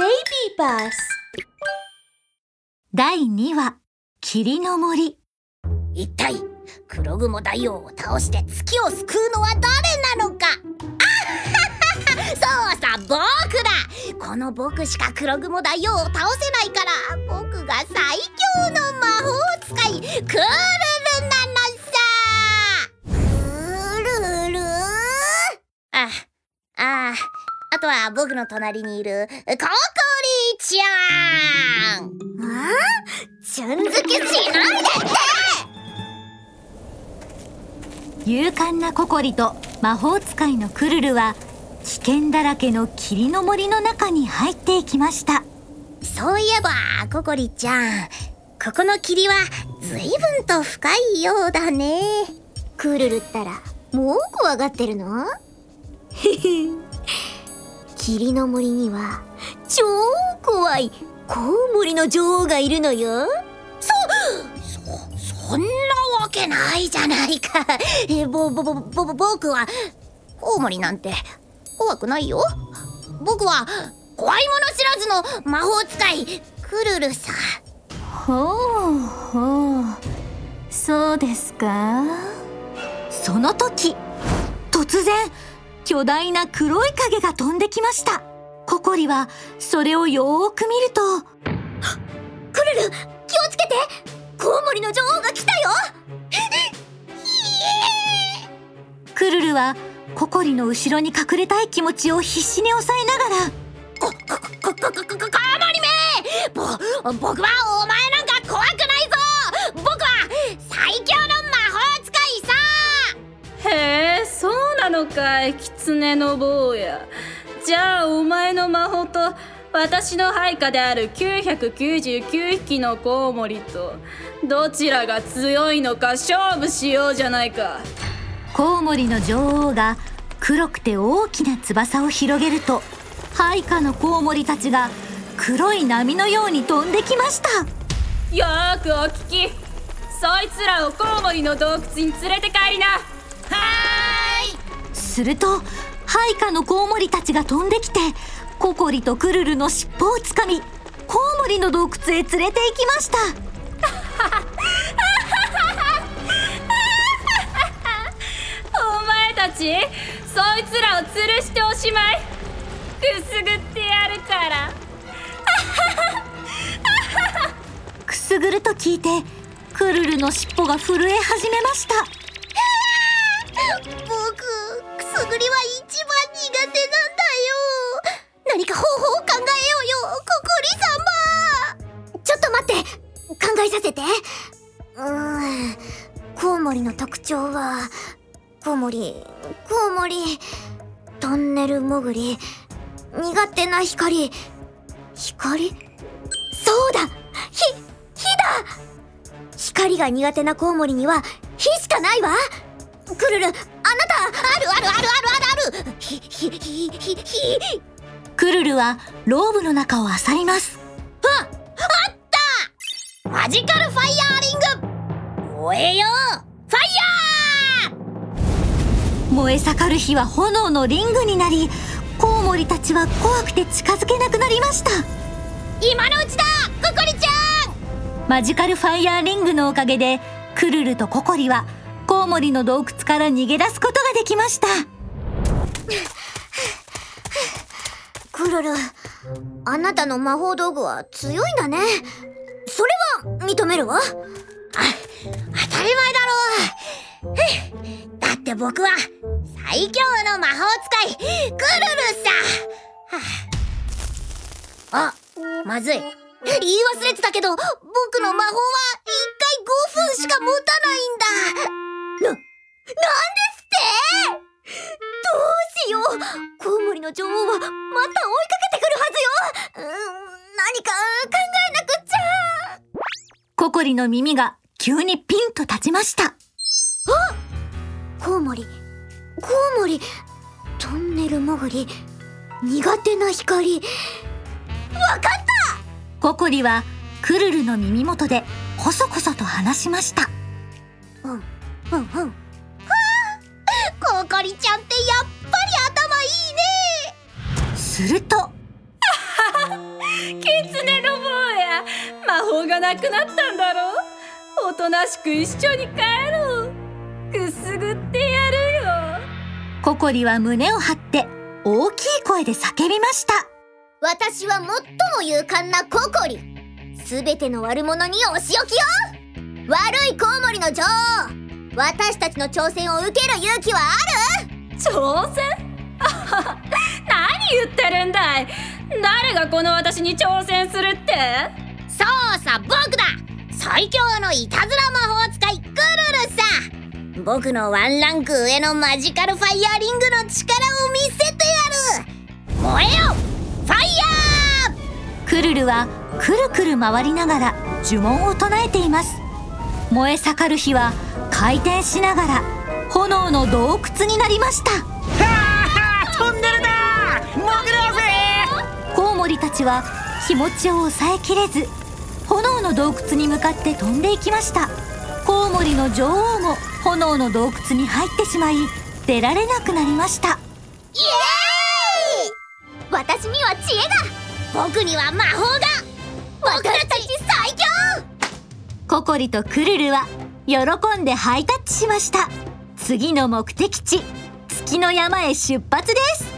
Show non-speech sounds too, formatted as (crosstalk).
Baby Bus 第2話霧の森。一体黒雲大王を倒して月を救うのは誰なのか？あははそうさ僕だ。この僕しか黒雲大王を倒せないから僕が最強の魔法使いクールとは僕の隣にいるココリちゃん。あちゃん付けしないでって。勇敢なココリと魔法使いのクルルは危険だらけの霧の森の中に入っていきました。そういえばココリちゃん。ここの霧は随分と深いようだね。クールルったらもう怖がってるの？(laughs) 霧の森には超怖いコウモリの女王がいるのよ。そそそんなわけないじゃないか。えぼぼぼぼぼ僕はコウモリなんて怖くないよ。僕は怖いもの知らずの魔法使いクルルさほうほう。そうですか？その時突然巨大な黒い影が飛んできました。ココリはそれをよーく見るとクルル気をつけて。コウモリの女王が来たよ。(laughs) クルルはココリの後ろに隠れたい気持ちを必死に抑えながら。こここここここコウモリめぼ僕はい狐の坊や。じゃあお前の魔法と私の配下である999匹のコウモリとどちらが強いのか勝負しようじゃないか。コウモリの女王が黒くて大きな翼を広げると配下のコウモリたちが黒い波のように飛んできました。よーくお聞き。そいつらをコウモリの洞窟に連れて帰りなすると配下のコウモリたちが飛んできてココリとクルルの尻尾をつかみコウモリの洞窟へ連れて行きました。(laughs) お前たちそいつらを吊るしておしまい。くすぐってやるから。(laughs) くすぐると聞いてクルルの尻尾が震え始めました (laughs) 僕くすぐりは一番苦手なんだよ。何か方法を考えようよ。ココリ様。ちょっと待って。考えさせて。うーん。コウモリの特徴はコウモリコウモリトンネル潜り苦手な光。光？そうだ。ひ火だ。光が苦手なコウモリには火しかないわ。クルルあなたあるあるある。あるあるあるひひひひひ。クルルはローブの中を漁ります。ああった。マジカルファイヤーリング。燃えよファイヤー。燃え盛る火は炎のリングになりコウモリたちは怖くて近づけなくなりました今のうちだココリちゃんマジカルファイヤー。リングのおかげでクルルとココリはコウモリの洞窟から逃げ出すことができました。クルルあなたの魔法道具は強いんだね。それは認めるわ。あ当たり前だろ。うだって僕は最強の魔法使い。クルルさ、はあ、あまずい。言い忘れてたけど僕の魔法は1回5分しか持たないんだ。な、なんですって？どうしよう。コウモリの女王はまた追いかけてくるはずよ。うーん何か考えなくっちゃ。ココリの耳が急にピンと立ちました。コウモリ。コウモリ。トンネル潜り。苦手な光。わかった。ココリはクルルの耳元でコソコソと話しました。うんうんうん。ココリちゃんってやっぱり頭いいね。すると。(laughs) 狐の坊や。魔法がなくなったんだろう。おとなしく一緒に帰ろう。くすぐってやるよ。ココリは胸を張って大きい声で叫びました。私は最も勇敢なココリ。すべての悪者にお仕置きよ。悪いコウモリの女王私たちの挑戦を受ける勇気はある？挑戦？(laughs) 何言ってるんだい？誰がこの私に挑戦するって？そうさ僕だ！最強のいたずら魔法使いクルルさ！僕のワンランク上のマジカルファイヤーリングの力を見せてやる！燃えよ！ファイヤー！クルルはくるくる回りながら呪文を唱えています。燃え盛る火は回転しながら炎の洞窟になりました。トンネルだ潜ろうぜコウモリたちは気持ちを抑えきれず炎の洞窟に向かって飛んでいきました。コウモリの女王も炎の洞窟に入ってしまい出られなくなりました。イエーイ！私には知恵が。僕には魔法が。私たち最強！ココリとクルルは喜んでハイタッチしました。次の目的地月の山へ出発です。